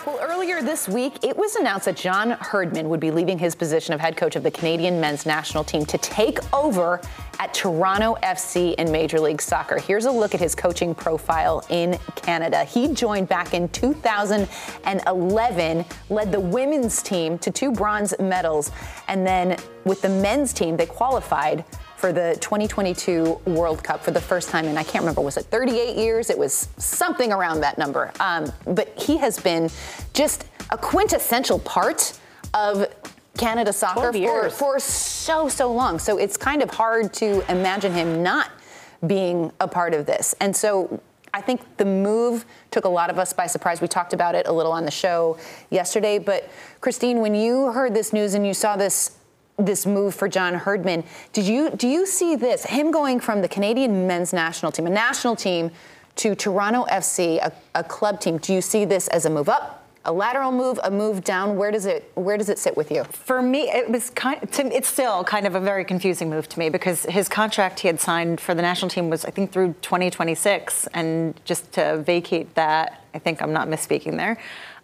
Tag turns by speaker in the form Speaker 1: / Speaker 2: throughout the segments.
Speaker 1: Back. Well, earlier this week, it was announced that John Herdman would be leaving his position of head coach of the Canadian men's national team to take over at Toronto FC in Major League Soccer. Here's a look at his coaching profile in Canada. He joined back in 2011, led the women's team to two bronze medals, and then with the men's team, they qualified for the 2022 World Cup for the first time in I can't remember was it 38 years? It was something around that number. Um, but he has been just a quintessential part of Canada soccer for, for so so long. So it's kind of hard to imagine him not being a part of this. And so I think the move took a lot of us by surprise. We talked about it a little on the show yesterday, but Christine, when you heard this news and you saw this this move for John Herdman, did you do you see this him going from the Canadian men's national team, a national team, to Toronto FC, a, a club team? Do you see this as a move up, a lateral move, a move down? Where does it where does it sit with you?
Speaker 2: For me, it was kind. To, it's still kind of a very confusing move to me because his contract he had signed for the national team was, I think, through 2026, and just to vacate that, I think I'm not misspeaking there,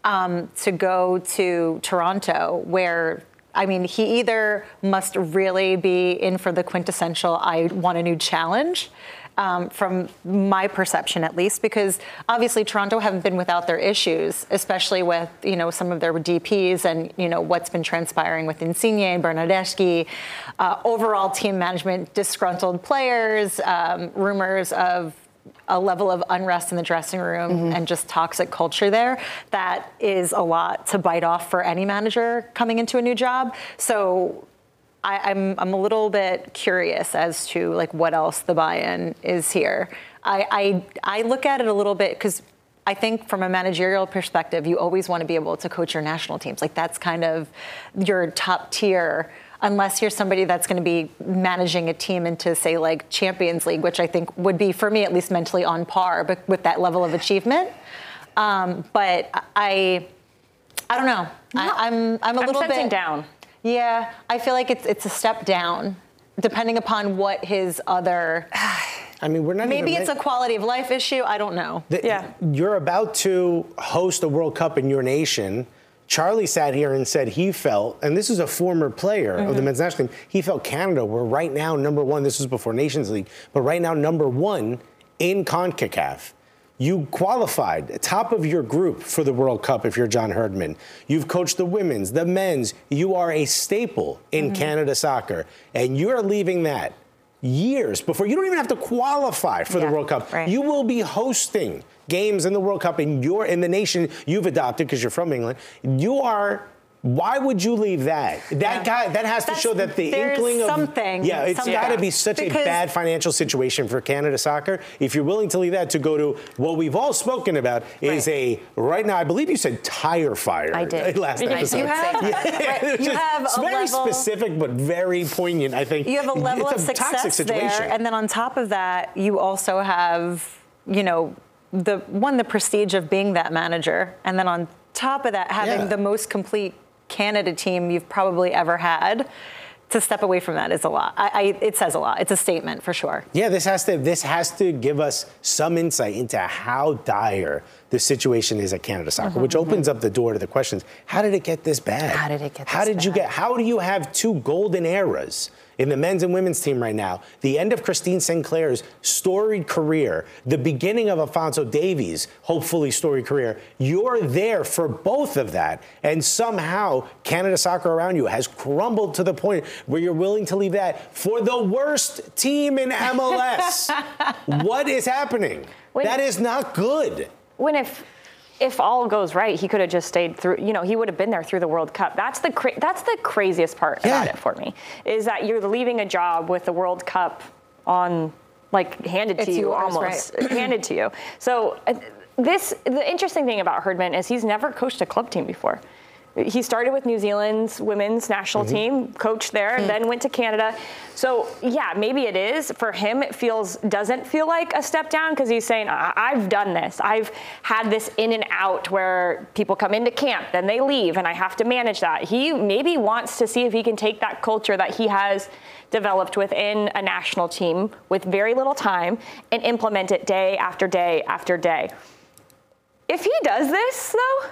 Speaker 2: um, to go to Toronto, where I mean, he either must really be in for the quintessential "I want a new challenge." um, from my perception at least, because obviously Toronto haven't been without their issues, especially with you know some of their DPS and you know what's been transpiring with Insigne and Bernadeschi, uh, overall team management, disgruntled players, um, rumors of a level of unrest in the dressing room mm-hmm. and just toxic culture there that is a lot to bite off for any manager coming into a new job. So I, I'm I'm a little bit curious as to like what else the buy-in is here. I I, I look at it a little bit because I think from a managerial perspective, you always want to be able to coach your national teams. Like that's kind of your top tier. Unless you're somebody that's going to be managing a team into, say, like Champions League, which I think would be, for me at least, mentally on par but with that level of achievement. Um, but I, I don't know. I, I'm, I'm a
Speaker 3: I'm
Speaker 2: little
Speaker 3: sensing
Speaker 2: bit
Speaker 3: down.
Speaker 2: yeah, I feel like it's it's a step down, depending upon what his other.
Speaker 4: I mean, we're not
Speaker 2: Maybe
Speaker 4: even
Speaker 2: it's a quality of life issue. I don't know.
Speaker 4: The-
Speaker 3: Yeah.
Speaker 4: You're about to host a World Cup in your nation. Charlie sat here and said he felt, and this is a former player of the
Speaker 3: Mm-hmm.
Speaker 4: men's national team, he felt Canada were right now number one. This was before Nations League, but right now number one in CONCACAF. You qualified top of your group for the World Cup if you're John Herdman. You've coached the women's, the men's. You are a staple in
Speaker 3: Mm-hmm.
Speaker 4: Canada soccer, and you're leaving that years before. You don't even have to qualify for the World Cup.
Speaker 2: right.
Speaker 4: You will be hosting games in the World Cup in your in the nation you've adopted because you're from England. You are. Why would you leave that? That
Speaker 2: Yeah.
Speaker 4: guy that has to
Speaker 2: That's-
Speaker 4: show that the inkling of
Speaker 2: something,
Speaker 4: Yeah, it's
Speaker 2: something.
Speaker 4: got to be such
Speaker 2: Because-
Speaker 4: a bad financial situation for Canada soccer. If you're willing to leave that to go to what we've all spoken about is a right now. I believe you said tire fire.
Speaker 1: I did.
Speaker 4: last
Speaker 1: did
Speaker 4: episode.
Speaker 1: say
Speaker 2: have-
Speaker 4: Yeah,
Speaker 2: right, you have
Speaker 4: it's
Speaker 2: a
Speaker 4: very
Speaker 2: level-
Speaker 4: specific but very poignant. I think
Speaker 2: You have a level
Speaker 4: it's
Speaker 2: of
Speaker 4: a
Speaker 2: success there, and then on top of that, you also have, you know, the one the prestige of being that manager, and then on top of that, having
Speaker 4: Yeah.
Speaker 2: the most complete Canada team you've probably ever had. To step away from that is a lot. I, I, it says a lot. It's a statement for sure.
Speaker 4: Yeah, this has to this has to give us some insight into how dire the situation is at Canada Soccer, mm-hmm, which mm-hmm. opens up the door to the questions: How did it get this bad?
Speaker 1: How did it get
Speaker 4: How
Speaker 1: this
Speaker 4: did you get? How do you have two golden eras in the men's and women's team right now, the end of Christine Sinclair's storied career, the beginning of Alfonso Davies' hopefully storied career, you're there for both of that. And somehow Canada soccer around you has crumbled to the point where you're willing to leave that for the worst team in MLS. what is happening?
Speaker 3: When-
Speaker 4: that is not good.
Speaker 3: when if if all goes right, he could have just stayed through. You know, he would have been there through the World Cup. That's the cra- that's the craziest part about it for me is that you're leaving a job with the World Cup on like handed to you
Speaker 2: yours,
Speaker 3: almost handed to you. So uh, this the interesting thing about Herdman is he's never coached a club team before. He started with New Zealand's women's national
Speaker 4: Mm-hmm.
Speaker 3: team, coached there, then went to Canada. So yeah, maybe it is for him. It feels doesn't feel like a step down because he's saying I- I've done this. I've had this in and out where people come into camp, then they leave, and I have to manage that. He maybe wants to see if he can take that culture that he has developed within a national team with very little time and implement it day after day after day. If he does this, though,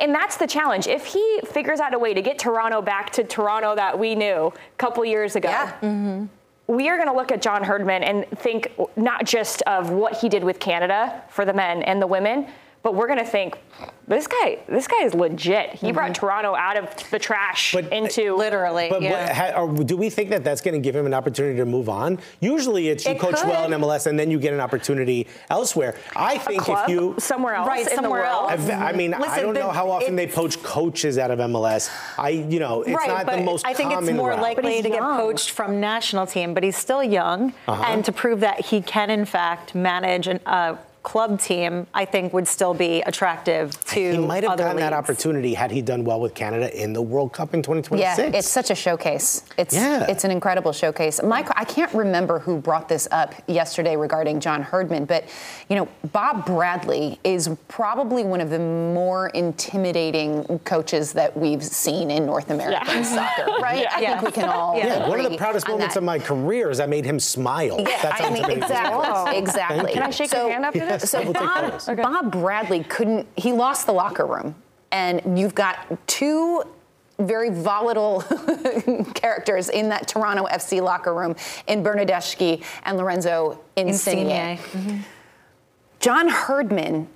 Speaker 3: and that's the challenge. If he figures out a way to get Toronto back to Toronto that we knew a couple years ago, mm-hmm. we are going to look at John Herdman and think not just of what he did with Canada for the men and the women, but we're going to think this guy, this guy is legit. He brought mm-hmm. Toronto out of the trash
Speaker 4: But- uh,
Speaker 3: into
Speaker 2: Literally.
Speaker 4: But,
Speaker 2: yeah.
Speaker 4: but ha, or do we think that that's going to give him an opportunity to move on? Usually, it's you
Speaker 2: It
Speaker 4: coach well in. MLS and then you get an opportunity elsewhere. I think
Speaker 3: club
Speaker 4: if you
Speaker 3: somewhere else
Speaker 2: Right,
Speaker 3: in
Speaker 2: somewhere
Speaker 3: the world.
Speaker 2: else.
Speaker 4: I've- I mean, I don't know how often they poach coaches out of MLS. I, you know, it's
Speaker 2: right,
Speaker 4: not
Speaker 2: but
Speaker 4: the most
Speaker 2: I think it's more
Speaker 4: route.
Speaker 2: Likely
Speaker 3: he's
Speaker 2: to get
Speaker 3: young.
Speaker 2: poached from national team, but he's still young,
Speaker 4: Uh-huh.
Speaker 2: and to prove that he can in fact manage an, a club team, I think would still be attractive to
Speaker 4: He might have
Speaker 2: other
Speaker 4: gotten that opportunity had he done well with Canada in the World Cup in 2026.
Speaker 1: Yeah, it's such a showcase. It's
Speaker 4: Yeah.
Speaker 1: it's an incredible showcase. Mike, I can't remember who brought this up yesterday regarding John Herdman, but you know, Bob Bradley is probably one of the more intimidating coaches that we've seen in North American
Speaker 3: Yeah.
Speaker 1: soccer, right? Yeah. I
Speaker 2: Yeah.
Speaker 1: think we can all
Speaker 4: yeah, one of the proudest moments
Speaker 1: that.
Speaker 4: of my career is I made him smile.
Speaker 1: Yeah,
Speaker 4: That's how
Speaker 1: I mean,
Speaker 4: intimidating this was.
Speaker 1: exactly, exactly.
Speaker 3: Can I shake your hand after this?
Speaker 1: So
Speaker 4: We'll
Speaker 1: Bob,
Speaker 4: photos.
Speaker 1: Bob Bradley couldn't. He lost the locker room, and you've got two very volatile characters in that Toronto FC locker room in Bernadeschi and Lorenzo Insigne.
Speaker 2: Insigne. Mm-hmm.
Speaker 1: John Herdman,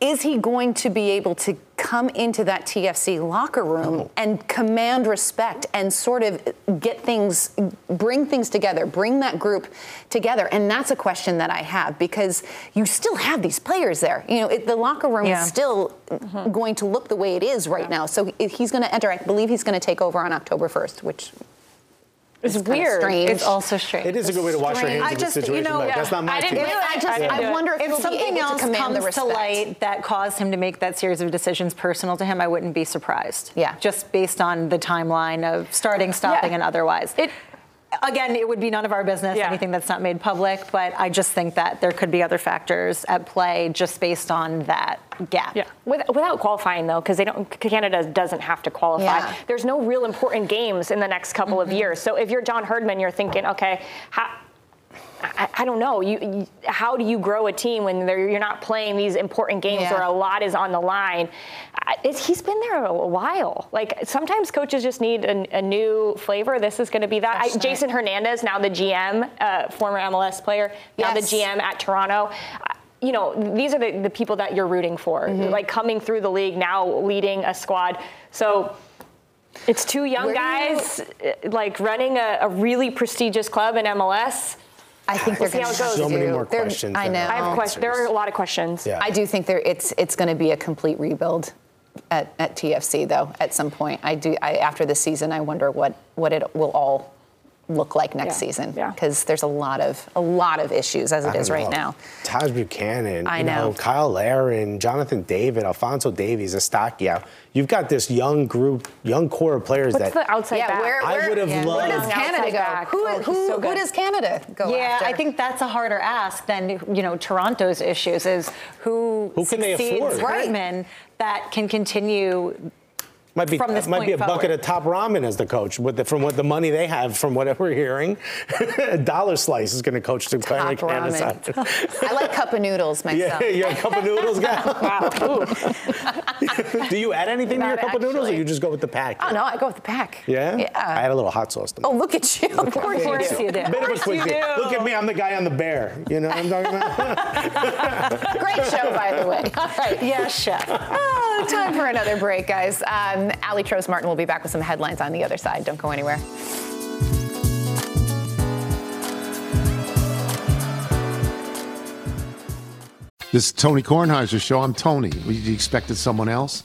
Speaker 1: is he going to be able to come into that TFC locker room and command respect and sort of get things, bring things together, bring that group together? And that's a question that I have because you still have these players there. You know, it, the locker room
Speaker 2: Yeah.
Speaker 1: is still mm-hmm. going to look the way it is right now. So he's going to enter. I believe he's going to take over on October 1st, which
Speaker 3: It's
Speaker 1: is kinda
Speaker 3: weird.
Speaker 1: Strange.
Speaker 2: It's also strange.
Speaker 4: It is a good way to wash your hands
Speaker 2: I
Speaker 4: of
Speaker 2: just,
Speaker 4: the
Speaker 2: you
Speaker 4: situation,
Speaker 2: know,
Speaker 4: but that's not my
Speaker 3: I didn't
Speaker 4: team.
Speaker 3: do it.
Speaker 1: I just,
Speaker 3: I didn't do
Speaker 1: I
Speaker 3: it.
Speaker 1: wonder if,
Speaker 2: if
Speaker 1: he'll be
Speaker 2: something
Speaker 1: able
Speaker 2: else
Speaker 1: to the
Speaker 2: comes to light that caused him to make that series of decisions personal to him, I wouldn't be surprised.
Speaker 1: Yeah.
Speaker 2: Just based on the timeline of starting, stopping,
Speaker 3: Yeah.
Speaker 2: and otherwise.
Speaker 3: It-
Speaker 2: Again, it would be none of our business,
Speaker 3: Yeah.
Speaker 2: anything that's not made public, but I just think that there could be other factors at play just based on that gap.
Speaker 3: Yeah, With, without qualifying though, because they don't. Canada doesn't have to qualify.
Speaker 1: Yeah.
Speaker 3: There's no real important games in the next couple of mm-hmm. years. So if you're John Herdman, you're thinking, okay, how, I, I don't know. You, you, how do you grow a team when you're not playing these important games
Speaker 1: Yeah.
Speaker 3: where a lot is on the line? I- It's, he's been there a while. Like sometimes coaches just need a, a new flavor. This is going to be that. I, Jason Hernandez, now the GM, uh, former MLS player, now
Speaker 1: Yes.
Speaker 3: the GM at Toronto. You know, these are the, the people that you're rooting for, like coming through the league now, leading a squad. So it's two young
Speaker 1: Where you-
Speaker 3: guys, uh, like running a, a really prestigious club in MLS.
Speaker 1: I think they're
Speaker 3: We'll see
Speaker 1: going to
Speaker 3: it.
Speaker 4: So many more
Speaker 1: they're-
Speaker 4: questions
Speaker 1: I know.
Speaker 4: there
Speaker 3: I have questions. There are a lot of questions.
Speaker 4: Yeah.
Speaker 1: I do think there it's it's going to be a complete rebuild at, at TFC though at some point. I do I, after the season I wonder what what it will all look like next
Speaker 3: Yeah.
Speaker 1: season
Speaker 3: Yeah.
Speaker 1: because there's a lot of a lot of issues as it
Speaker 4: I
Speaker 1: is right
Speaker 4: know.
Speaker 1: now.
Speaker 4: Taj Buchanan,
Speaker 1: I
Speaker 4: you
Speaker 1: know.
Speaker 4: Kyle Larin, Jonathan David, Alfonso Davies, Eustaquio. You've got this young group, young core of players
Speaker 3: What's
Speaker 4: that
Speaker 3: the outside
Speaker 1: Yeah,
Speaker 3: back?
Speaker 1: where,
Speaker 4: I would have
Speaker 1: where
Speaker 4: loved-
Speaker 1: does Canada
Speaker 3: Outside
Speaker 1: go?
Speaker 3: back.
Speaker 1: Who,
Speaker 3: Oh, he's
Speaker 1: who,
Speaker 3: so
Speaker 1: who does Canada go
Speaker 2: Yeah,
Speaker 1: after?
Speaker 2: I think that's a harder ask than you know Toronto's issues is who
Speaker 4: Who can they
Speaker 2: succeeds
Speaker 4: afford?
Speaker 1: Right.
Speaker 2: Herdman that can continue
Speaker 4: Might be might be a
Speaker 2: forward.
Speaker 4: bucket of top ramen as the coach with the, from what the money they have from what we're hearing. a dollar slice is going to coach the
Speaker 1: Top ramen. I like cup of noodles myself.
Speaker 4: Yeah, you're a cup of noodles guy. Do you add anything to your
Speaker 1: Not
Speaker 4: cup of noodles, or you just go with the pack?
Speaker 1: Oh no, I go with the pack.
Speaker 4: Yeah. Yeah. I
Speaker 1: Yeah.
Speaker 4: add a little hot sauce. To
Speaker 1: Oh, look at you. Of course
Speaker 2: Of course you do.
Speaker 4: Bit of a. Look at me, I'm the guy on the bear. You know what I'm talking about?
Speaker 1: Great show, by the way. All right.
Speaker 2: Yes, chef.
Speaker 1: Oh, time for another break, guys. Um, Ali Trost Martin will be back with some headlines on the other side. Don't go anywhere.
Speaker 5: This is Tony Kornheiser's show. I'm Tony. You expected someone else?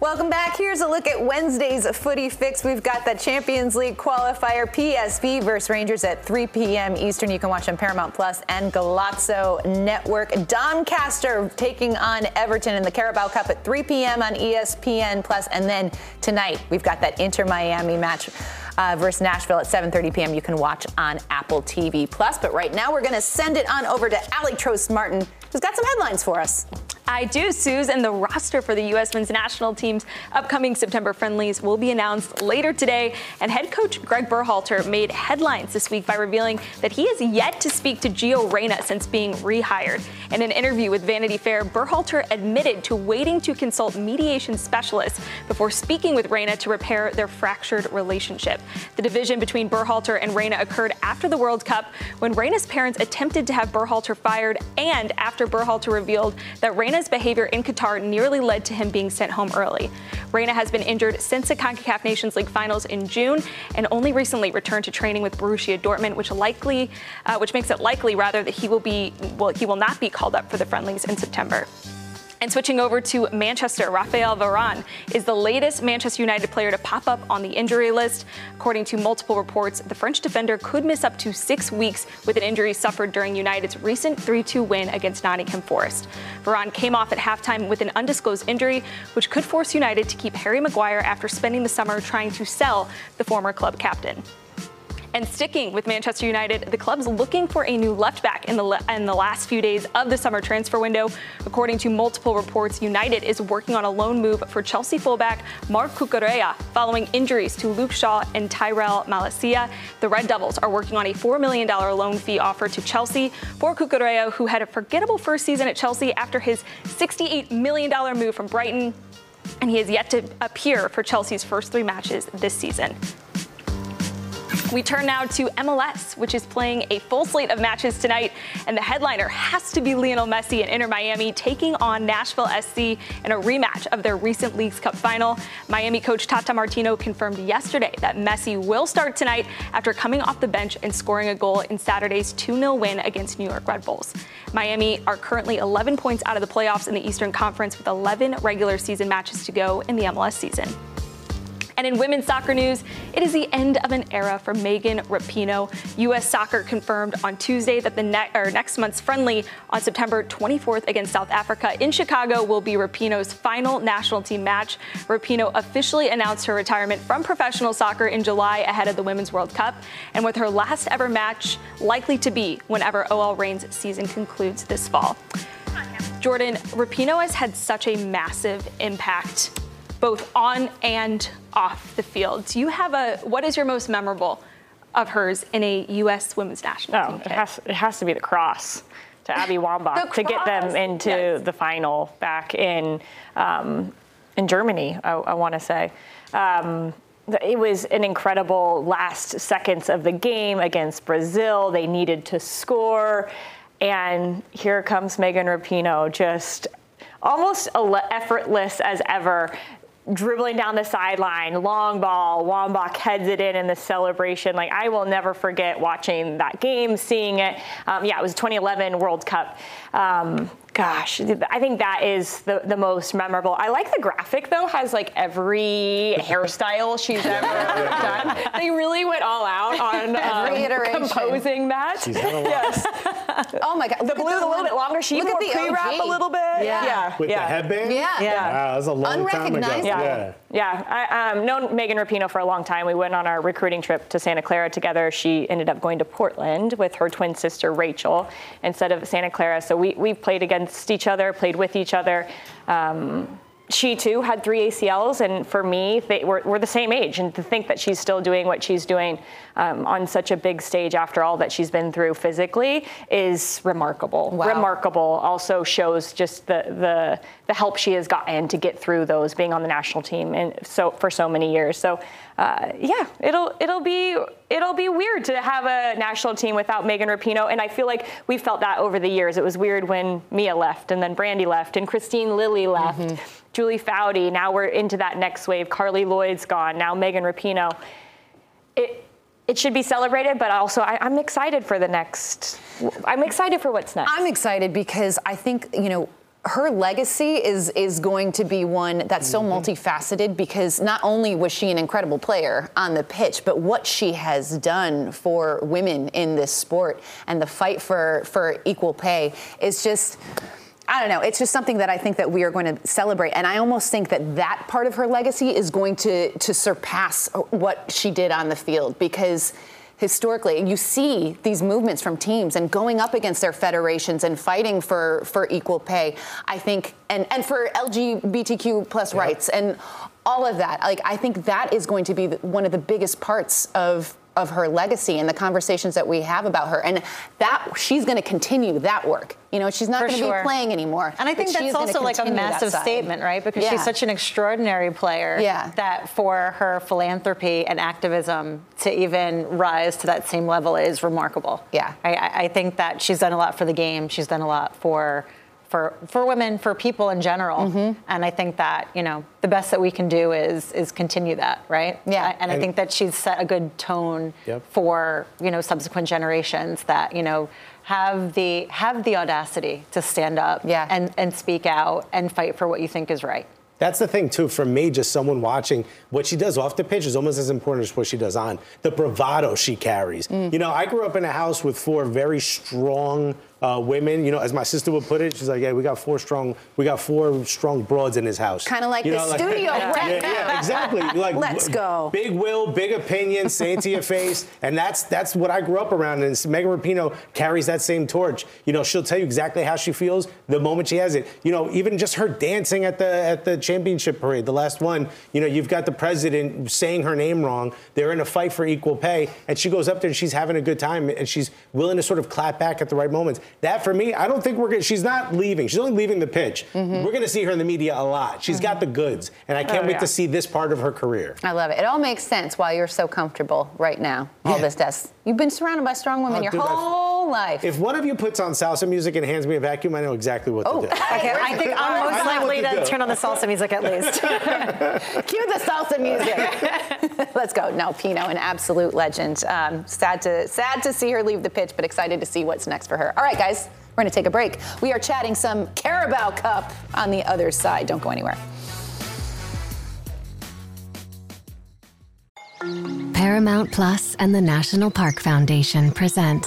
Speaker 1: Welcome back. Here's a look at Wednesday's footy fix. We've got the Champions League qualifier PSV versus Rangers at 3 p.m. Eastern. You can watch on Paramount Plus and Golazo Network. Doncaster taking on Everton in the Carabao Cup at 3 p.m. on ESPN Plus. And then tonight, we've got that Inter Miami match. Uh, versus Nashville at 7:30 p.m. You can watch on Apple TV Plus. But right now, we're going to send it on over to Ali Trost Martin, who's got some headlines for us.
Speaker 6: I do, Suze, and the roster for the U.S. men's national team's upcoming September friendlies will be announced later today. And head coach Greg Berhalter made headlines this week by revealing that he has yet to speak to Gio Reyna since being rehired. In an interview with Vanity Fair, Berhalter admitted to waiting to consult mediation specialists before speaking with Reyna to repair their fractured relationship. The division between Berhalter and Reyna occurred after the World Cup when Reyna's parents attempted to have Berhalter fired and after Berhalter revealed that Reyna's behavior in Qatar nearly led to him being sent home early. Reyna has been injured since the CONCACAF Nations League finals in June and only recently returned to training with Borussia Dortmund, which likely, uh, which makes it likely rather that he will be, well, he will not be called up for the friendlies in September. And switching over to Manchester, Rafael Varane is the latest Manchester United player to pop up on the injury list. According to multiple reports, the French defender could miss up to six weeks with an injury suffered during United's recent 3 2 win against Nottingham Forest. Varane came off at halftime with an undisclosed injury, which could force United to keep Harry Maguire after spending the summer trying to sell the former club captain. And sticking with Manchester United, the club's looking for a new left back in the, in the last few days of the summer transfer window. According to multiple reports, United is working on a loan move for Chelsea fullback Marc Cucurella following injuries to Luke Shaw and Tyrell Malacia. The Red Devils are working on a $4 million loan fee offer to Chelsea for Cucurella, who had a forgettable first season at Chelsea after his $68 million move from Brighton. And he has yet to appear for Chelsea's first three matches this season. We turn now to MLS, which is playing a full slate of matches tonight, and the headliner has to be Lionel Messi and Inter Miami taking on Nashville SC in a rematch of their recent Leagues Cup final. Miami coach Tata Martino confirmed yesterday that Messi will start tonight after coming off the bench and scoring a goal in Saturday's 2-0 win against New York Red Bulls. Miami are currently 11 points out of the playoffs in the Eastern Conference with 11 regular season matches to go in the MLS season. And in women's soccer news, it is the end of an era for Megan Rapinoe. U.S. Soccer confirmed on Tuesday that the ne- next month's friendly on September 24th against South Africa in Chicago will be Rapinoe's final national team match. Rapinoe officially announced her retirement from professional soccer in July ahead of the Women's World Cup, and with her last ever match likely to be whenever OL Reign's season concludes this fall. Jordan, Rapinoe has had such a massive impact both on and off the field. Do you have a what is your most memorable of hers in a U.S. women's national No, team? it has, it has to be the cross to Abby Wambach to get them into
Speaker 1: yes.
Speaker 6: the final back in um, in Germany. I, I want to say. Um, it was an incredible last seconds of the game against Brazil. They needed to score, and here comes Megan Rapinoe, just almost effortless as ever,
Speaker 3: dribbling down the sideline, long ball, Wambach heads it in in the celebration. Like I will never forget watching that game, seeing it. Um, yeah, it was 2011 World Cup. Um, gosh, I think that is the, the most memorable. I like the graphic though, has like every hairstyle she's ever done. They really went all out on um, composing that. yes.
Speaker 1: oh my God.
Speaker 3: The blue a little bit longer. She
Speaker 1: look
Speaker 3: wore
Speaker 1: at the
Speaker 3: pre-wrap
Speaker 1: OG.
Speaker 3: a little bit.
Speaker 1: Yeah.
Speaker 3: Yeah.
Speaker 4: With
Speaker 3: yeah.
Speaker 4: the headband?
Speaker 1: Yeah.
Speaker 3: Yeah.
Speaker 4: Wow, that was a long time ago.
Speaker 1: Unrecognizable.
Speaker 4: Yeah.
Speaker 3: Yeah, I um, known Megan Rapinoe for a long time. We went on our recruiting trip to Santa Clara together. She ended up going to Portland with her twin sister Rachel instead of Santa Clara. So we we've played against each other, played with each other. Um, she too had three ACLs, and for me, they, we're, we're the same age. And to think that she's still doing what she's doing um, on such a big stage after all that she's been through physically is remarkable.
Speaker 1: Wow.
Speaker 3: Remarkable. Also shows just the, the the help she has gotten to get through those, being on the national team and so for so many years. So uh, yeah, it'll it'll be it'll be weird to have a national team without Megan Rapinoe, and I feel like we felt that over the years. It was weird when Mia left, and then Brandi left, and Kristine Lilly left. Julie Foudy. Now we're into that next wave. Carly Lloyd's gone. Now Megan Rapinoe. It it should be celebrated, but also I, I'm excited for the next. I'm excited for what's next.
Speaker 1: I'm excited because I think, you know, her legacy is is going to be one that's so mm-hmm. multifaceted because not only was she an incredible player on the pitch, but what she has done for women in this sport and the fight for for equal pay is just I don't know. It's just something that I think that we are going to celebrate, and I almost think that that part of her legacy is going to to surpass what she did on the field because historically you see these movements from teams and going up against their federations and fighting for for equal pay. I think and and for LGBTQ plus rights and all of that. Like I think that is going to be one of the biggest parts of of her legacy and the conversations that we have about her and that she's going to continue that work you know she's not going to
Speaker 2: sure.
Speaker 1: be playing anymore
Speaker 2: And I think that's also like a massive statement, right? Because
Speaker 1: Yeah.
Speaker 2: she's such an extraordinary player
Speaker 1: Yeah.
Speaker 2: that for her philanthropy and activism to even rise to that same level is remarkable.
Speaker 1: Yeah.
Speaker 2: I, I I think that she's done a lot for the game. She's done a lot for for for women, for people in general.
Speaker 1: Mm-hmm.
Speaker 2: And I think that, you know, the best that we can do is is continue that, right?
Speaker 1: Yeah.
Speaker 2: I- And, I think that she's set a good tone
Speaker 4: Yep.
Speaker 2: for, you know, subsequent generations that, you know, have the have the audacity to stand up
Speaker 1: Yeah.
Speaker 2: and, and speak out and fight for what you think is right.
Speaker 4: That's the thing too. For me, just someone watching what she does off the pitch is almost as important as what she does on. The bravado she carries. You know, I grew up in a house with four very strong uh, women. You know, as my sister would put it, she's like, "Yeah, we got four strong, we got four strong broads in this house."
Speaker 1: Kinda like
Speaker 4: You
Speaker 1: the studio right
Speaker 4: yeah,
Speaker 1: now.
Speaker 4: yeah, exactly. Like,
Speaker 1: Let's go.
Speaker 4: Big will, big opinion, say it to your face, and that's that's what I grew up around. And Megan Rapinoe carries that same torch. You know, she'll tell you exactly how she feels the moment she has it. You know, even just her dancing at the at the championship parade, the last one. You know, you've got the president saying her name wrong. They're in a fight for equal pay, and she goes up there and she's having a good time, and she's willing to sort of clap back at the right moments. That for me, I don't think we're gonna. She's not leaving. She's only leaving the pitch. Mm-hmm. We're gonna see her in the media a lot. She's got mm-hmm. the goods, and I can't
Speaker 1: Oh,
Speaker 4: wait
Speaker 1: yeah.
Speaker 4: to see this part of her career.
Speaker 1: I love it. It all makes sense why you're so comfortable right now. All
Speaker 4: Yeah.
Speaker 1: this does. You've been surrounded by strong women
Speaker 4: Oh,
Speaker 1: your
Speaker 4: dude, I've-
Speaker 1: whole life.
Speaker 4: If one of you puts on salsa music and hands me a vacuum, I know exactly what
Speaker 1: Oh.
Speaker 4: to do.
Speaker 2: Okay, I think I'm most likely
Speaker 4: to
Speaker 2: to turn on the salsa music at least.
Speaker 1: Cue the salsa music. Let's go. No, Pino, an absolute legend. Um, sad to sad to see her leave the pitch, but excited to see what's next for her. All right, guys, we're going to take a break. We are chatting some Carabao Cup on the other side. Don't go anywhere.
Speaker 7: Paramount Plus and the National Park Foundation present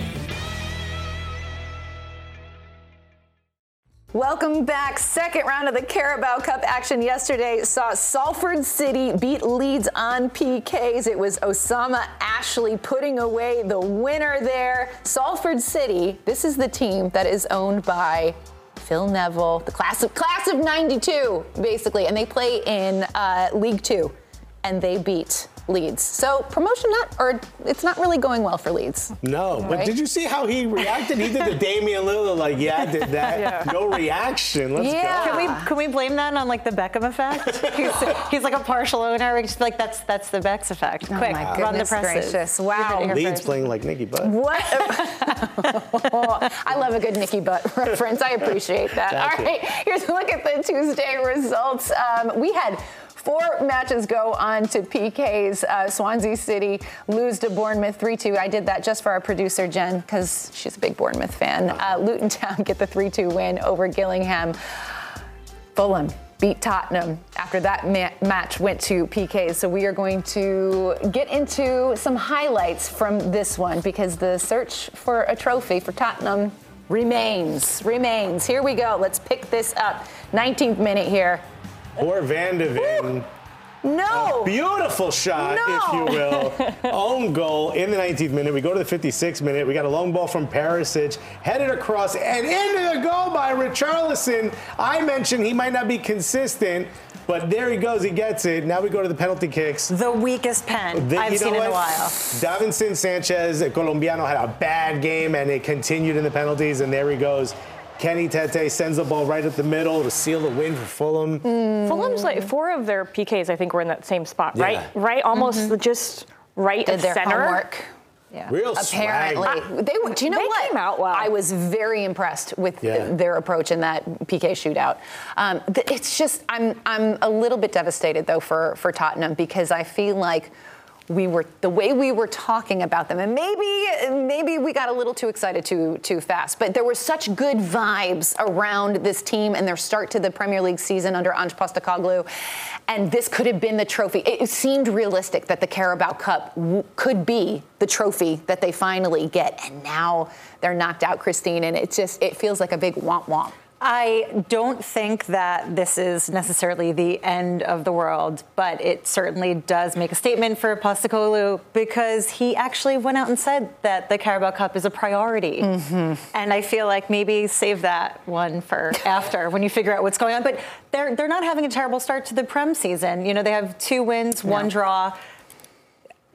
Speaker 1: Welcome back. Second round of the Carabao Cup action yesterday saw Salford City beat Leeds on PKs. It was Ossama Ashley putting away the winner there. Salford City, this is the team that is owned by Phil Neville, the class of class of 92 basically, and they play in uh, League 2 and they beat Leeds. So promotion not, or it's not really going well for Leeds.
Speaker 4: No,
Speaker 1: Right?
Speaker 4: but did you see how he reacted? He did the Damian Lillard, like, yeah, I did that.
Speaker 2: Yeah.
Speaker 4: No reaction. Let's
Speaker 2: yeah.
Speaker 4: go.
Speaker 2: Can we can we blame that on like the Beckham effect? he's, he's like a partial owner. It's like that's that's the Beck's effect.
Speaker 1: Oh
Speaker 2: Quick,
Speaker 1: my
Speaker 2: run the
Speaker 1: goodness
Speaker 2: presses.
Speaker 1: gracious. Wow.
Speaker 2: heard it here
Speaker 4: Leeds
Speaker 2: first.
Speaker 4: playing like Nicky Butt.
Speaker 1: What? I love a good Nicky Butt reference. I appreciate that.
Speaker 4: Thank
Speaker 1: All
Speaker 4: you.
Speaker 1: right, here's a look at the Tuesday results. Um, we had. Four matches go on to PK's. Uh, Swansea City lose to Bournemouth 3 2. I did that just for our producer, Jen, because she's a big Bournemouth fan. Uh, Luton Town get the 3 2 win over Gillingham. Fulham beat Tottenham after that ma- match went to PKs. So we are going to get into some highlights from this one because the search for a trophy for Tottenham remains. Remains. Here we go. Let's pick this up. 19th minute here.
Speaker 4: Or Van de Ven.
Speaker 1: No.
Speaker 4: Beautiful shot,
Speaker 1: No.
Speaker 4: if you will. Own goal in the 19th minute. We go to the 56th minute. We got a long ball from Perisic, headed across and into the goal by Richarlison. I mentioned he might not be consistent, but there he goes. He gets it. Now we go to the penalty kicks.
Speaker 2: The weakest pen
Speaker 4: The-
Speaker 2: I've
Speaker 4: you know
Speaker 2: seen in a while.
Speaker 4: Davinson Sanchez, Colombiano, had a bad game and it continued in the penalties, and there he goes. Kenny Tete sends the ball right at the middle to seal the win for Fulham.
Speaker 3: Fulham's like four of their PKs, I think, were in that same spot,
Speaker 4: Yeah.
Speaker 3: right? Right, almost just right
Speaker 1: Did
Speaker 3: of
Speaker 1: their
Speaker 3: center.
Speaker 1: homework.
Speaker 2: Yeah.
Speaker 4: Real swag.
Speaker 1: Apparently, they. Do you know
Speaker 3: They
Speaker 1: what?
Speaker 3: came out well.
Speaker 1: I was very impressed with
Speaker 4: Yeah.
Speaker 1: their approach in that PK shootout. Um, th- it's just I'm I'm a little bit devastated though for for Tottenham because I feel like we were the way we were talking about them, and maybe maybe we got a little too excited too too fast. But there were such good vibes around this team and their start to the Premier League season under Ange Postecoglou, and this could have been the trophy. It, seemed realistic that the Carabao Cup w- could be the trophy that they finally get, and now they're knocked out, Christine, and it just it feels like a big womp womp.
Speaker 2: I don't think that this is necessarily the end of the world, but it certainly does make a statement for Postecoglou because he actually went out and said that the Carabao Cup is a priority. Mm-hmm. And I feel like maybe save that one for after when you figure out what's going on. But they're they're not having a terrible start to the Prem season. You know, they have two wins, one draw.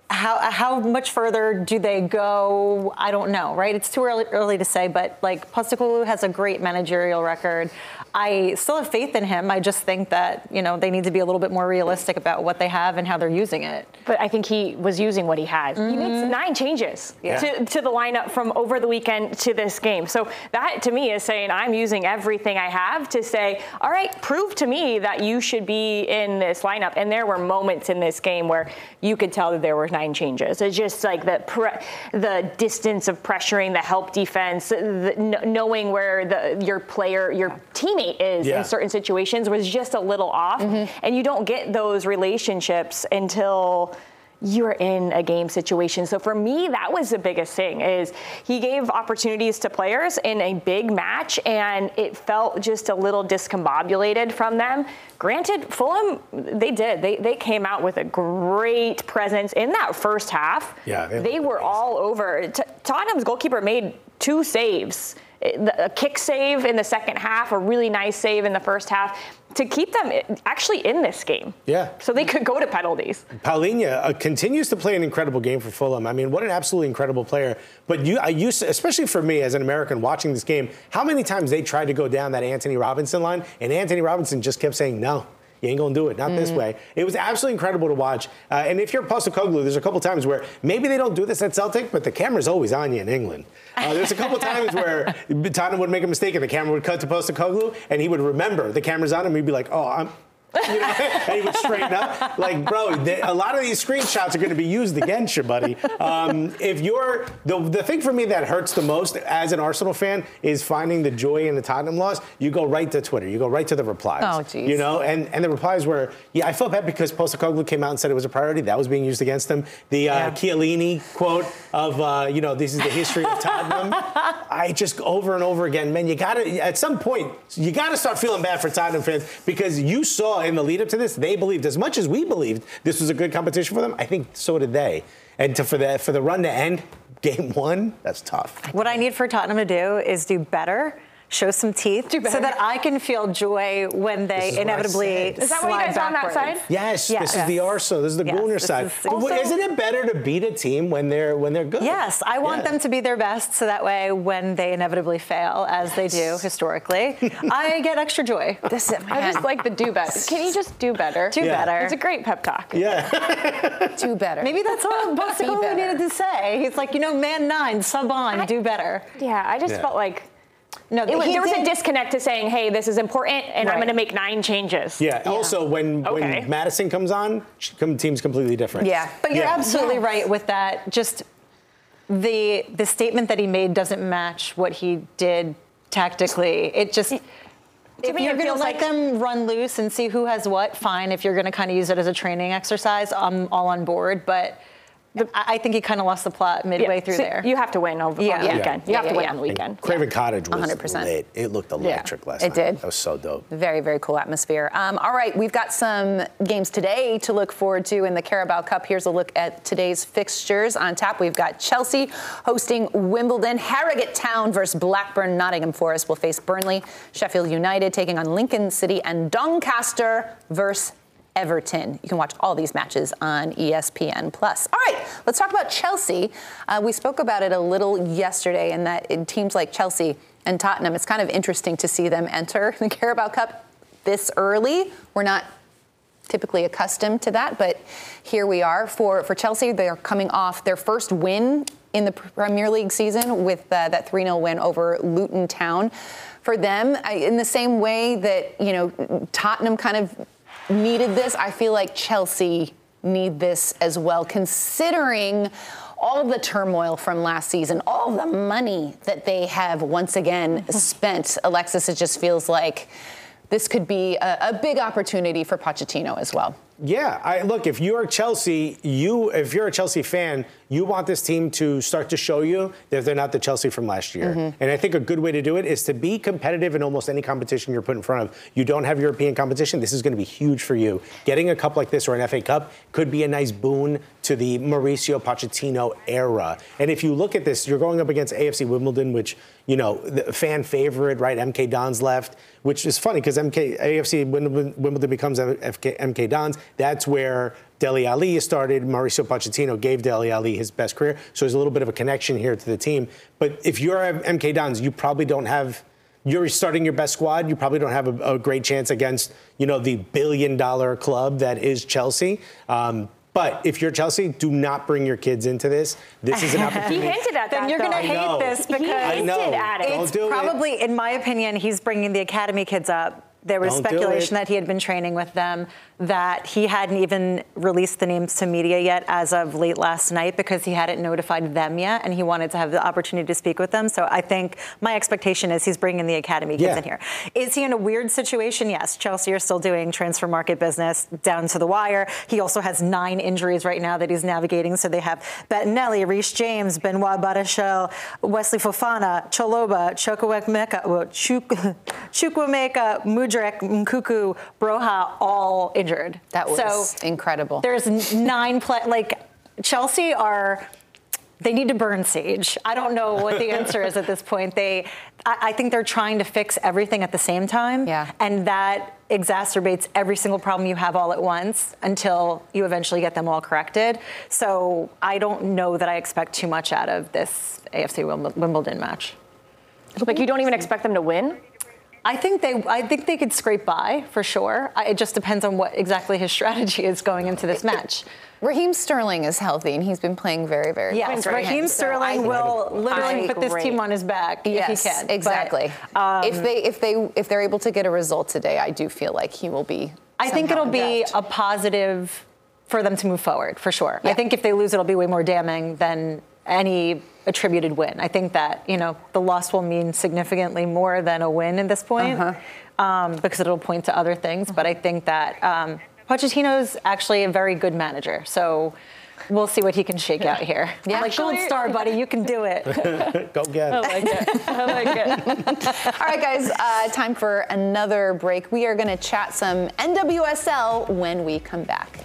Speaker 2: How, how much further do they go? I don't know, right? It's too early, early to say, but like Postecoglou has a great managerial record. I still have faith in him. I just think that, you know, they need to be a little bit more realistic about what they have and how they're using it.
Speaker 3: But I think he was using what he had. He made mm-hmm. nine changes
Speaker 4: Yeah.
Speaker 3: to, to the lineup from over the weekend to this game. So that to me is saying I'm using everything I have to say, all right, prove to me that you should be in this lineup. And there were moments in this game where you could tell that there were nine changes. It's just like the pre- the distance of pressuring, the help defense, the, kn- knowing where the your player, your teammate is
Speaker 4: Yeah.
Speaker 3: in certain situations was just a little off.
Speaker 1: Mm-hmm.
Speaker 3: And you don't get those relationships until you're in a game situation. So for me, that was the biggest thing is he gave opportunities to players in a big match and it felt just a little discombobulated from them. Granted, Fulham, they did. They, they came out with a great presence in that first half.
Speaker 4: Yeah, they
Speaker 3: they, were all over. T- Tottenham's goalkeeper made two saves. A kick save in the second half, a really nice save in the first half to keep them actually in this game.
Speaker 4: Yeah.
Speaker 3: So they could go to penalties.
Speaker 4: Palhinha uh, continues to play an incredible game for Fulham. I mean, what an absolutely incredible player. But you, I used, to, especially for me as an American watching this game, how many times they tried to go down that Antonee Robinson line, and Antonee Robinson just kept saying no. You ain't gonna do it, not this way. It was absolutely incredible to watch. Uh, and if you're Postecoglou, there's a couple times where maybe they don't do this at Celtic, but the camera's always on you in England. Uh, there's a couple times where Tottenham would make a mistake and the camera would cut to Postecoglou, and he would remember the camera's on him. He'd be like, "Oh, I'm You know? and he would straighten up. Like, bro, they, a lot of these screenshots are going to be used against you, buddy. Um, if you're the the thing for me that hurts the most as an Arsenal fan is finding the joy in the Tottenham loss. You go right to Twitter. You go right to the replies.
Speaker 1: Oh, geez.
Speaker 4: You know, and and the replies were, yeah, I felt bad because Postecoglou came out and said it was a priority. That was being used against him. The uh,
Speaker 1: Yeah.
Speaker 4: Chiellini quote of, uh, you know, this is the history of Tottenham. I just over and over again, man, you gotta at some point you gotta start feeling bad for Tottenham fans because you saw in the lead up to this, they believed as much as we believed this was a good competition for them. I think so did they. And to, for the for the run to end game one, that's tough.
Speaker 2: What I need for Tottenham to do is do better. Show some teeth so that I can feel joy when they
Speaker 4: is
Speaker 2: inevitably
Speaker 4: said.
Speaker 3: Is that what you
Speaker 2: slide
Speaker 3: guys are on that
Speaker 2: backwards.
Speaker 3: side?
Speaker 4: Yes,
Speaker 2: Yes.
Speaker 4: this is the Arsenal. This is the
Speaker 2: Yes,
Speaker 4: Gunner side.
Speaker 2: is-
Speaker 4: But
Speaker 3: Also-
Speaker 4: isn't it better to beat a team when they're when they're good?
Speaker 2: Yes, I want
Speaker 4: Yeah.
Speaker 2: them to be their best so that way when they inevitably fail, as they do historically, I get extra joy.
Speaker 1: This is,
Speaker 3: I just like the do better. Can you just do better?
Speaker 2: Do
Speaker 4: Yeah.
Speaker 2: better.
Speaker 3: It's a great pep talk.
Speaker 4: Yeah.
Speaker 1: do better.
Speaker 2: Maybe that's all
Speaker 1: Be
Speaker 2: needed to say. He's like, you know, man nine, sub on, do better.
Speaker 3: Yeah, I just
Speaker 4: Yeah.
Speaker 3: felt like
Speaker 2: No,
Speaker 3: it was,
Speaker 2: he
Speaker 3: there was a disconnect to saying, "Hey, this is important, and I'm going to make nine changes."
Speaker 4: Yeah. Also, when
Speaker 3: Okay.
Speaker 4: when Maddison comes on, sh- team's completely different.
Speaker 1: Yeah.
Speaker 2: But you're
Speaker 4: Yeah.
Speaker 2: absolutely right with that. Just the the statement that he made doesn't match what he did tactically. It just if
Speaker 3: me,
Speaker 2: you're going to let
Speaker 3: like-
Speaker 2: them run loose and see who has what, fine. If you're going to kind of use it as a training exercise, I'm all on board. But I I think he kind of lost the plot midway
Speaker 3: Yeah.
Speaker 2: through
Speaker 3: So
Speaker 2: there.
Speaker 3: You have to win over
Speaker 2: Yeah.
Speaker 3: on the
Speaker 2: Yeah.
Speaker 3: weekend. You
Speaker 1: Yeah,
Speaker 3: have to
Speaker 1: yeah,
Speaker 3: win on the weekend.
Speaker 4: And Craven Cottage was
Speaker 1: 100%.
Speaker 4: lit. It looked electric last
Speaker 1: it
Speaker 4: night.
Speaker 1: It did.
Speaker 4: That was so dope.
Speaker 1: Very, very cool atmosphere. Um, all right, we've got some games today to look forward to in the Carabao Cup. Here's a look at today's fixtures. On tap, we've got Chelsea hosting Wimbledon. Harrogate Town versus Blackburn. Nottingham Forest will face Burnley. Sheffield United taking on Lincoln City. And Doncaster versus Everton. You can watch all these matches on ESPN Plus. All right, let's talk about Chelsea. Uh, we spoke about it a little yesterday, and that in teams like Chelsea and Tottenham, it's kind of interesting to see them enter the Carabao Cup this early. We're not typically accustomed to that, but here we are. For for Chelsea, they are coming off their first win in the Premier League season with uh, that 3-0 win over Luton Town. For them, I, in the same way that you know Tottenham kind of needed this, I feel like Chelsea need this as well, considering all of the turmoil from last season, all the money that they have once again spent. Alexis, it just feels like this could be a, a big opportunity for Pochettino as well.
Speaker 4: Yeah, I look. If you're Chelsea, you if you're a Chelsea fan, you want this team to start to show you that they're not the Chelsea from last year.
Speaker 1: Mm-hmm.
Speaker 4: And I think a good way to do it is to be competitive in almost any competition you're put in front of. You don't have European competition. This is going to be huge for you. Getting a cup like this or an FA Cup could be a nice boon to the Mauricio Pochettino era. And if you look at this, you're going up against AFC Wimbledon, which you know the fan favorite, right? MK Dons left, which is funny because MK AFC Wimbledon, Wimbledon becomes FK, MK Dons. That's where Dele Alli started. Mauricio Pochettino gave Dele Alli his best career, so there's a little bit of a connection here to the team. But if you're MK Dons, you probably don't have. You're starting your best squad. You probably don't have a, a great chance against, you know, the billion-dollar club that is Chelsea. Um, but if you're Chelsea, do not bring your kids into this. This is an opportunity.
Speaker 3: He hinted at that.
Speaker 2: then you're going to
Speaker 3: though.
Speaker 4: I know.
Speaker 2: hate this because
Speaker 4: I know.
Speaker 3: hinted at it.
Speaker 4: Don't
Speaker 2: it's
Speaker 4: do it.
Speaker 2: probably, in my opinion, he's bringing the academy kids up. There was
Speaker 4: Don't
Speaker 2: speculation that he had been training with them, that he hadn't even released the names to media yet as of late last night because he hadn't notified them yet, and he wanted to have the opportunity to speak with them. So I think my expectation is he's bringing the academy kids
Speaker 4: Yeah.
Speaker 2: in here. Is he in a weird situation? Yes. Chelsea are still doing transfer market business down to the wire. He also has nine injuries right now that he's navigating. So they have Bettinelli, Reece James, Benoit Badiashile, Wesley Fofana, Chalobah, Chukwuemeka, well, Chuk- Chukwuemeka, Mudryk, Nkunku, Broja, all injured.
Speaker 1: That was
Speaker 2: so
Speaker 1: incredible.
Speaker 2: there's nine play like Chelsea are they need to burn Sage. I don't know what the answer is at this point. They I, I think they're trying to fix everything at the same time.
Speaker 1: Yeah.
Speaker 2: And that exacerbates every single problem you have all at once until you eventually get them all corrected. So I don't know that I expect too much out of this AFC Wimbledon match.
Speaker 3: Like you don't even expect them to win.
Speaker 2: I think they I think they could scrape by for sure. I, it just depends on what exactly his strategy is going into this match.
Speaker 1: Raheem Sterling is healthy and he's been playing very, very
Speaker 2: Yes,
Speaker 1: well. for
Speaker 2: Raheem.
Speaker 1: So
Speaker 2: Sterling
Speaker 1: I-
Speaker 2: will literally put this
Speaker 1: agree.
Speaker 2: team on his back
Speaker 1: Yes,
Speaker 2: if he can. But,
Speaker 1: exactly.
Speaker 2: um,
Speaker 1: if they if they if they're able to get a result today, I do feel like he will be
Speaker 2: I I think it'll be a positive for them to move forward, for sure. Yeah. I think if they lose, it'll be way more damning than any attributed win. I think that, you know, the loss will mean significantly more than a win at this point uh-huh. um, because it'll point to other things. Uh-huh. But I think that um, Pochettino's actually a very good manager. So we'll see what he can shake out here. Yeah, like gold star, buddy. You can do it.
Speaker 4: Go get it.
Speaker 3: I like it. I like it.
Speaker 1: All right, guys. Uh, time for another break. We are going to chat some NWSL when we come back.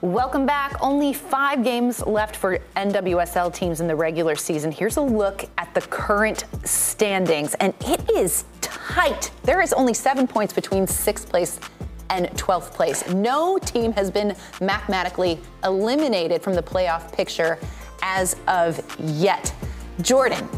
Speaker 1: Welcome back. Only five games left for NWSL teams in the regular season. Here's a look at the current standings, and it is tight. There is only seven points between sixth place and 12th place. No team has been mathematically eliminated from the playoff picture as of yet. Jordan,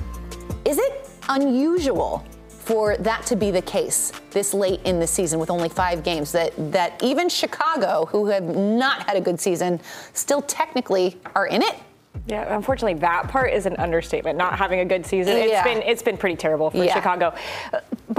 Speaker 1: is it unusual for that to be the case this late in the season with only five games that that even Chicago, who have not had a good season, still technically are in it?
Speaker 3: Yeah, unfortunately, that part is an understatement. Not having a good season, it's yeah. been it's been pretty terrible for yeah. Chicago.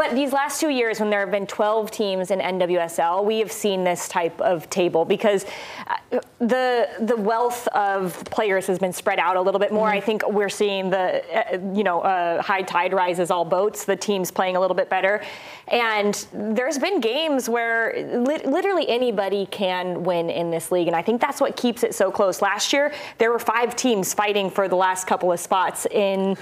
Speaker 3: But these last two years, when there have been 12 teams in NWSL, we have seen this type of table because uh, the the wealth of players has been spread out a little bit more. Mm-hmm. I think we're seeing the uh, you know uh, high tide rises all boats. The teams playing a little bit better, and there's been games where li- literally anybody can win in this league, and I think that's what keeps it so close. Last year, there were five teams fighting for the last couple of spots in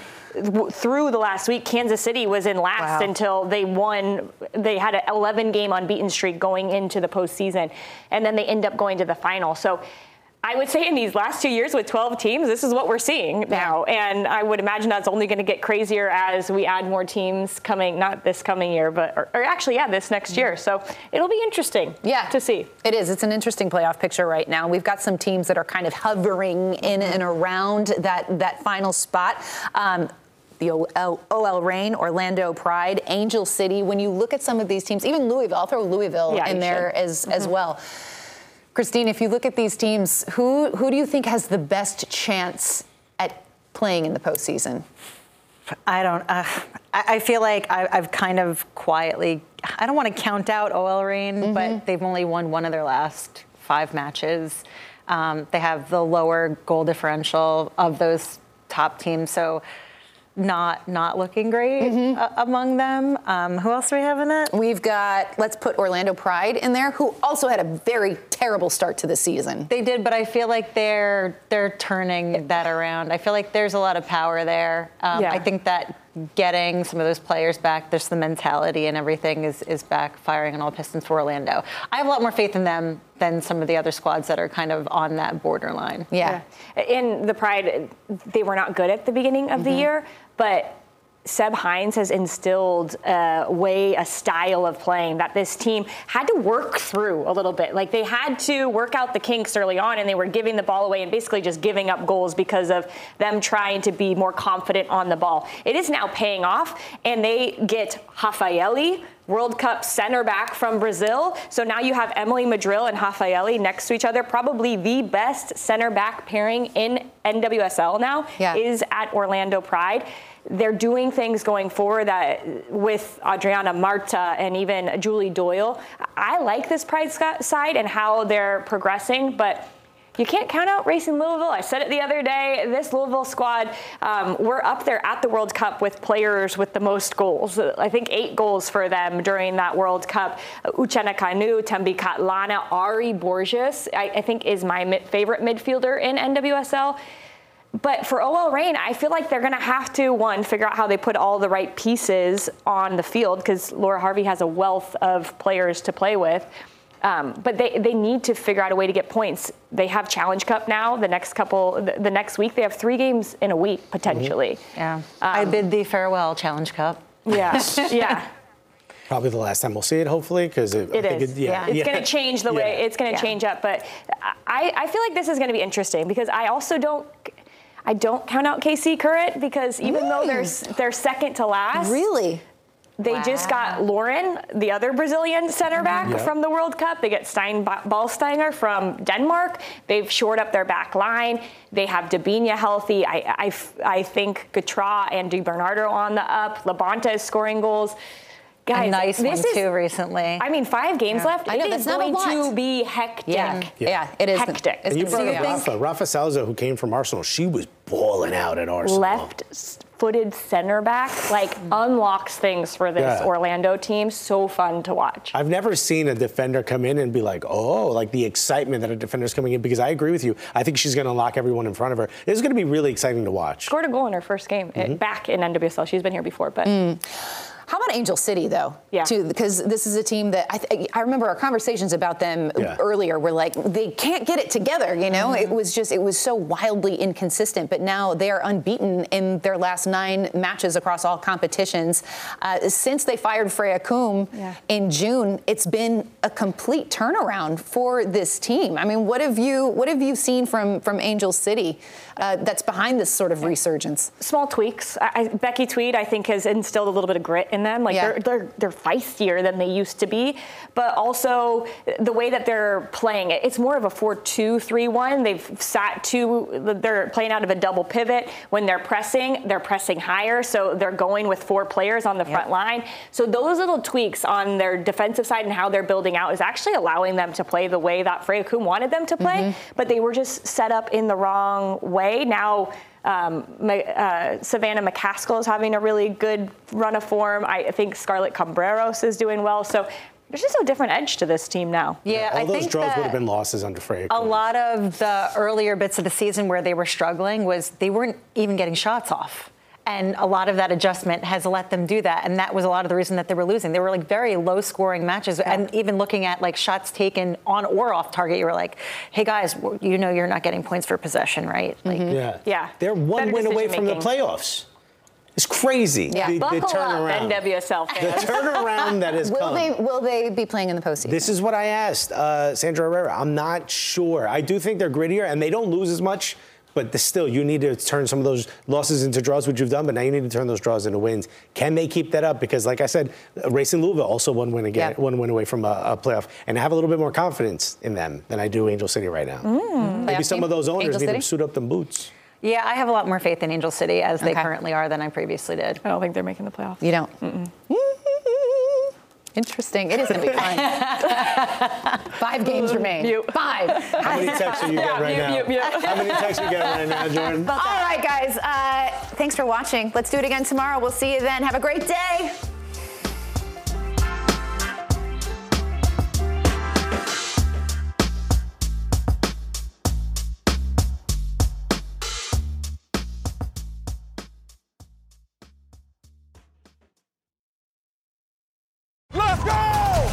Speaker 3: through the last week, Kansas City was in last wow. until they won. They had an 11 game unbeaten streak going into the postseason, and then they end up going to the final. So. I would say in these last two years with 12 teams, this is what we're seeing now. And I would imagine that's only going to get crazier as we add more teams coming, not this coming year, but, or, or actually, yeah, this next year. So it'll be interesting yeah, to see.
Speaker 1: It is. It's an interesting playoff picture right now. We've got some teams that are kind of hovering in and around that, that final spot. Um, the OL, OL Reign, Orlando Pride, Angel City. When you look at some of these teams, even Louisville, I'll throw Louisville yeah, in there as, mm-hmm. as well. Christine, if you look at these teams, who who do you think has the best chance at playing in the postseason?
Speaker 2: I don't. Uh, I feel like I, have kind of quietly. I don't want to count out OL Reign, mm-hmm. but they've only won one of their last five matches. Um, they have the lower goal differential of those top teams, so not not looking great mm-hmm. uh, among them. Um, who else do we have in it?
Speaker 1: We've got let's put Orlando Pride in there, who also had a very terrible start to the season.
Speaker 2: They did, but I feel like they're they're turning that around. I feel like there's a lot of power there. Um, yeah. I think that getting some of those players back, there's the mentality and everything is is back firing on all pistons for Orlando. I have a lot more faith in them than some of the other squads that are kind of on that borderline.
Speaker 3: Yeah. yeah. In the Pride, they were not good at the beginning of mm-hmm. the year, but Seb Hines has instilled a way, a style of playing that this team had to work through a little bit. Like they had to work out the kinks early on, and they were giving the ball away and basically just giving up goals because of them trying to be more confident on the ball. It is now paying off, and they get Rafaelle, World Cup center back from Brazil. So now you have Emily Madril and Rafaelle next to each other. Probably the best center back pairing in NWSL now yeah. is at Orlando Pride they're doing things going forward that with Adriana Marta and even Julie Doyle. I like this Pride side and how they're progressing, but you can't count out Racing Louisville. I said it the other day. This Louisville squad, um, we're up there at the World Cup with players with the most goals. I think eight goals for them during that World Cup. Uchenna Kanu, Thembi Kgatlana, Ary Borges, I, I think is my favorite midfielder in NWSL. But for OL Reign, I feel like they're going to have to, one, figure out how they put all the right pieces on the field because Laura Harvey has a wealth of players to play with. Um, but they, they need to figure out a way to get points. They have Challenge Cup now. The next couple, the, the next week, they have three games in a week potentially.
Speaker 2: Mm-hmm. Yeah. Um, I bid thee farewell, Challenge Cup.
Speaker 3: Yeah, yeah.
Speaker 4: Probably the last time we'll see it, hopefully, because it,
Speaker 3: It
Speaker 4: I think
Speaker 3: is.
Speaker 4: yeah,
Speaker 3: It's
Speaker 4: yeah.
Speaker 3: going to change the way
Speaker 4: Yeah.
Speaker 3: it's going to change up. But I, I feel like this is going to be interesting because I also don't. I don't count out KC Current because even though they're they're second to last,
Speaker 1: really,
Speaker 3: they just got Lauren, the other Brazilian center back
Speaker 1: Yeah.
Speaker 3: from the World Cup. They get Stine Ballisager from Denmark. They've shored up their back line. They have Debinha healthy. I I think Gatra and DiBernardo on the up. LaBonta is scoring goals. Guys,
Speaker 2: a nice
Speaker 3: this
Speaker 2: one
Speaker 3: is,
Speaker 2: too recently.
Speaker 3: I mean, five games left.
Speaker 1: I know,
Speaker 3: It
Speaker 1: that's
Speaker 3: is
Speaker 1: not a
Speaker 3: going
Speaker 1: lot.
Speaker 3: to be hectic.
Speaker 1: Yeah. Yeah, it is.
Speaker 3: Hectic.
Speaker 4: And you brought
Speaker 1: you
Speaker 4: up Rafa. Rafa Souza, who came from Arsenal, she was balling out at Arsenal.
Speaker 3: Left-footed center back like unlocks things for this
Speaker 4: Yeah.
Speaker 3: Orlando team. So fun to watch.
Speaker 4: I've never seen a defender come in and be like, oh, like the excitement that a defender's coming in because I agree with you. I think she's going to lock everyone in front of her. This is going to be really exciting to watch.
Speaker 3: Scored a goal in her first game eh,
Speaker 4: Mm-hmm.
Speaker 3: back in NWSL. She's been here before, but.
Speaker 1: How about Angel City though?
Speaker 3: Yeah.
Speaker 1: Too, because this is a team that I, th- I remember our conversations about them
Speaker 4: Yeah.
Speaker 1: earlier were like they can't get it together. You know,
Speaker 3: Mm-hmm.
Speaker 1: it was just it was so wildly inconsistent. But now they are unbeaten in their last nine matches across all competitions. Uh, since they fired Freya Coombe
Speaker 3: Yeah.
Speaker 1: in June, it's been a complete turnaround for this team. I mean, what have you what have you seen from from Angel City uh, that's behind this sort of resurgence?
Speaker 3: Small tweaks. I, I, Becki Tweed, I think, has instilled a little bit of grit in them. Like
Speaker 1: Yeah.
Speaker 3: they're, they're they're feistier than they used to be, but also the way that they're playing it. It's more of a 4-2-3-1. They've sat two. They're playing out of a double pivot. When they're pressing, they're pressing higher, so they're going with four players on the front line. So those little tweaks on their defensive side and how they're building out is actually allowing them to play the way that Freya Coombe wanted them to play, mm-hmm. but they were just set up in the wrong way. Now. Um, uh, Savannah McCaskill is having a really good run of form. I think Scarlett Camberos is doing well. So there's just a different edge to this team now.
Speaker 2: Yeah,
Speaker 4: All
Speaker 2: I
Speaker 4: those
Speaker 2: think
Speaker 4: draws would have been losses under Freya.
Speaker 2: a lot of the earlier bits of the season where they were struggling was they weren't even getting shots off. And a lot of that adjustment has let them do that. And that was a lot of the reason that they were losing. They were like very low scoring matches. And even looking at like shots taken on or off target, you were like, hey guys, you know you're not getting points for possession, right? Like,
Speaker 4: Yeah.
Speaker 3: Yeah.
Speaker 4: They're one
Speaker 3: Better
Speaker 4: win away from the playoffs. It's crazy.
Speaker 1: Yeah.
Speaker 4: The, the
Speaker 3: Buckle up,
Speaker 4: turnaround.
Speaker 3: NWSL
Speaker 4: The turnaround that has
Speaker 1: Will
Speaker 4: come.
Speaker 1: they will they be playing in the postseason?
Speaker 4: This is what I asked uh, Sandra Herrera. I'm not sure. I do think they're grittier and they don't lose as much, but the- still, you need to turn some of those losses into draws, which you've done, but now you need to turn those draws into wins. Can they keep that up? Because, like I said, uh, Racing Louisville also one win again,
Speaker 1: Yeah.
Speaker 4: one win away from a, a playoff, and I have a little bit more confidence in them than I do Angel City right now. Maybe some of those owners
Speaker 1: Angel
Speaker 4: need to suit up them boots.
Speaker 2: yeah, I have a lot more faith in Angel City as they currently are than I previously did.
Speaker 3: I don't think they're making the playoffs.
Speaker 1: You don't. Interesting. It is going to be fun. Five games remain. Five.
Speaker 4: How many texts are you getting right now? How many texts are you getting right now, Jordan?
Speaker 1: All right, guys. Uh, thanks for watching. Let's do it again tomorrow. We'll see you then. Have a great day.